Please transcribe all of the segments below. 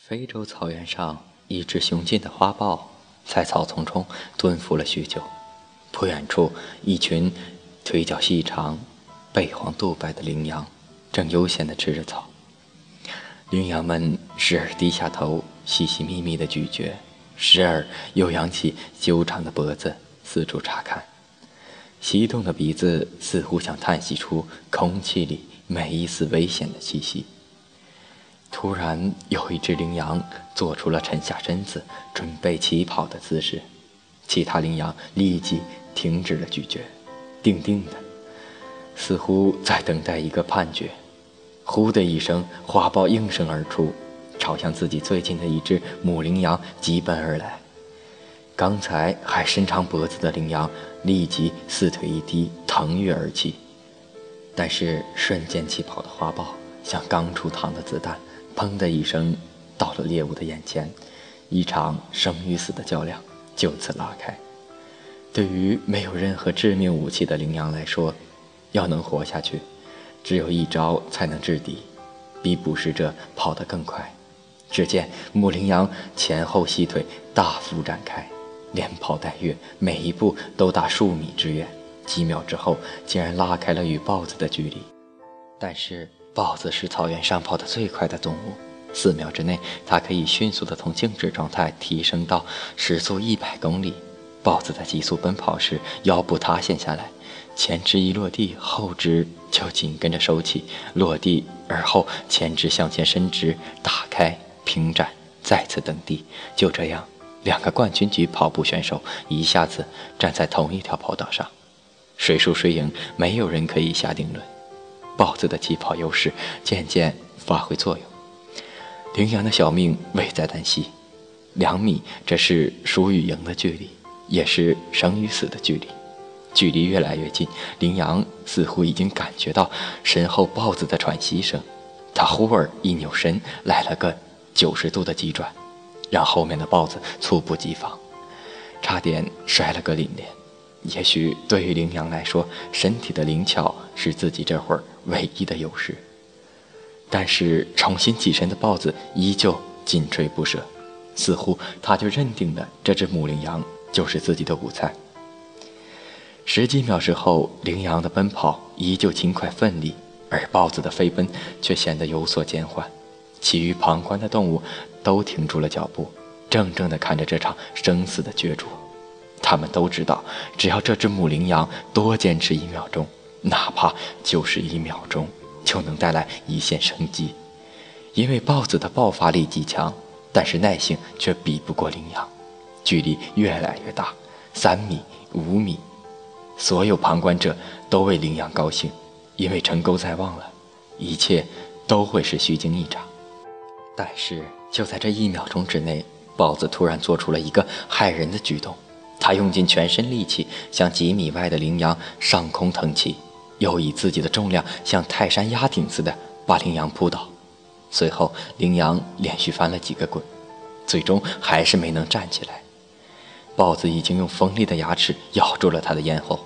非洲草原上，一只雄劲的花豹在草丛中蹲伏了许久。不远处，一群腿脚细长、背黄肚白的羚羊正悠闲地吃着草。羚羊们时而低下头，细细密密地咀嚼，时而又扬起修长的脖子四处查看，翕动的鼻子似乎想叹息出空气里每一丝危险的气息。突然，有一只羚羊做出了沉下身子准备起跑的姿势，其他羚羊立即停止了咀嚼，定定的，似乎在等待一个判决。呼的一声，花豹应声而出，朝向自己最近的一只母羚羊疾奔而来。刚才还伸长脖子的羚羊立即四腿一低，腾跃而起。但是瞬间起跑的花豹像刚出膛的子弹。砰的一声，到了猎物的眼前，一场生与死的较量就此拉开。对于没有任何致命武器的羚羊来说，要能活下去，只有一招才能制敌，比捕食者跑得更快。只见母羚羊前后细腿大幅展开，连跑带跃，每一步都达数米之远。几秒之后，竟然拉开了与豹子的距离。但是。豹子是草原上跑得最快的动物，四秒之内，它可以迅速地从静止状态提升到时速一百公里。豹子在急速奔跑时，腰部塌陷下来，前肢一落地，后肢就紧跟着收起，落地而后前肢向前伸直，打开平展，再次蹬地。就这样，两个冠军级跑步选手一下子站在同一条跑道上，谁输谁赢，没有人可以下定论。豹子的起跑优势渐渐发挥作用，羚羊的小命危在旦夕。两米，这是输与赢的距离，也是生与死的距离。距离越来越近，羚羊似乎已经感觉到身后豹子的喘息声。他忽而一扭身，来了个九十度的急转，让后面的豹子猝不及防，差点摔了个凛冽。也许对于羚羊来说，身体的灵巧是自己这会儿唯一的优势。但是重新起身的豹子依旧紧追不舍，似乎他就认定了这只母羚羊就是自己的午餐。十几秒之后，羚羊的奔跑依旧勤快奋力，而豹子的飞奔却显得有所减缓。其余旁观的动物都停住了脚步，怔怔地看着这场生死的角逐。他们都知道，只要这只母羚羊多坚持一秒钟，哪怕就是一秒钟，就能带来一线生机。因为豹子的爆发力极强，但是耐性却比不过羚羊。距离越来越大，三米、五米，所有旁观者都为羚羊高兴，因为成功在望了，一切都会是虚惊一场。但是就在这一秒钟之内，豹子突然做出了一个骇人的举动。他用尽全身力气向几米外的羚羊上空腾起，又以自己的重量像泰山压顶似的把羚羊扑倒。随后，羚羊连续翻了几个滚，最终还是没能站起来。豹子已经用锋利的牙齿咬住了他的咽喉。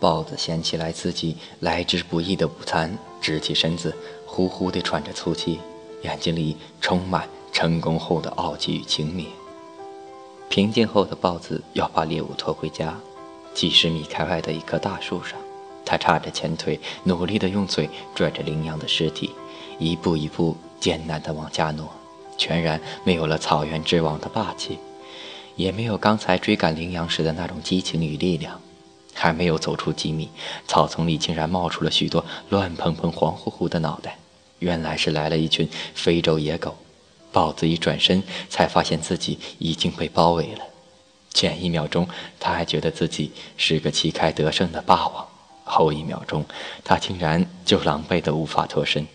豹子捡起来自己来之不易的午餐，直起身子，呼呼地喘着粗气，眼睛里充满成功后的傲气与轻蔑。平静后的豹子要把猎物拖回家。几十米开外的一棵大树上，他叉着前腿，努力地用嘴拽着羚羊的尸体，一步一步艰难地往家挪，全然没有了草原之王的霸气，也没有刚才追赶羚羊时的那种激情与力量。还没有走出几米，草丛里竟然冒出了许多乱蓬蓬、黄乎乎的脑袋，原来是来了一群非洲野狗。豹子一转身，才发现自己已经被包围了。前一秒钟，他还觉得自己是个旗开得胜的霸王；后一秒钟，他竟然就狼狈得无法脱身。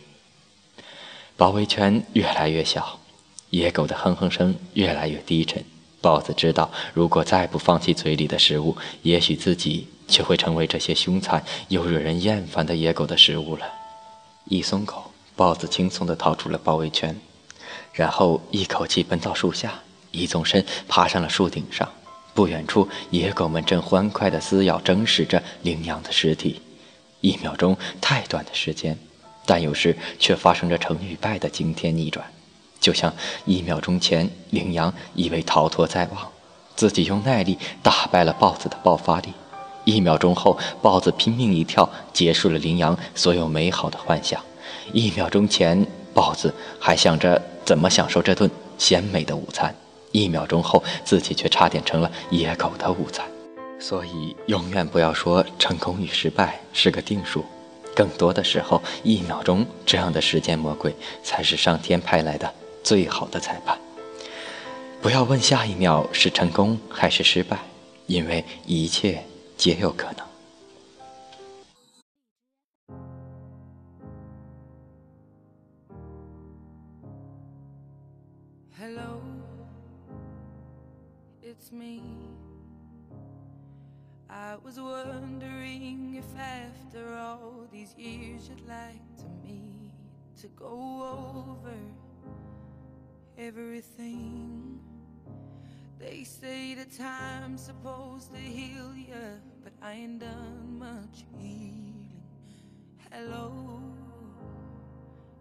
包围圈越来越小，野狗的哼哼声越来越低沉。豹子知道，如果再不放弃嘴里的食物，也许自己就会成为这些凶残又惹人厌烦的野狗的食物了。一松口，豹子轻松地逃出了包围圈。然后一口气奔到树下，一纵身爬上了树顶上。不远处，野狗们正欢快地撕咬、争食着羚羊的尸体。一秒钟太短的时间，但有时却发生着成与败的惊天逆转。就像一秒钟前，羚羊以为逃脱在望，自己用耐力打败了豹子的爆发力；一秒钟后，豹子拼命一跳，结束了羚羊所有美好的幻想；一秒钟前，豹子还想着怎么享受这顿鲜美的午餐；一秒钟后，自己却差点成了野狗的午餐。所以，永远不要说成功与失败是个定数，更多的时候，一秒钟这样的时间魔鬼才是上天派来的。最好的裁判。不要问下一秒是成功还是失败，因为一切皆有可能。To go over. everything. They say the time's supposed to heal you, but I ain't done much healing. Hello,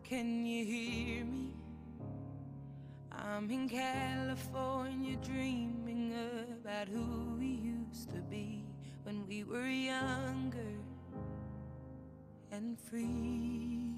can you hear me? I'm in California dreaming about who we used to be when we were younger and free.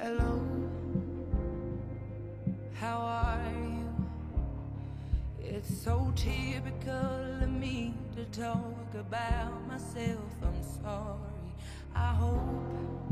Hello, how are you? It's so typical of me to talk about myself. I'm sorry. I hope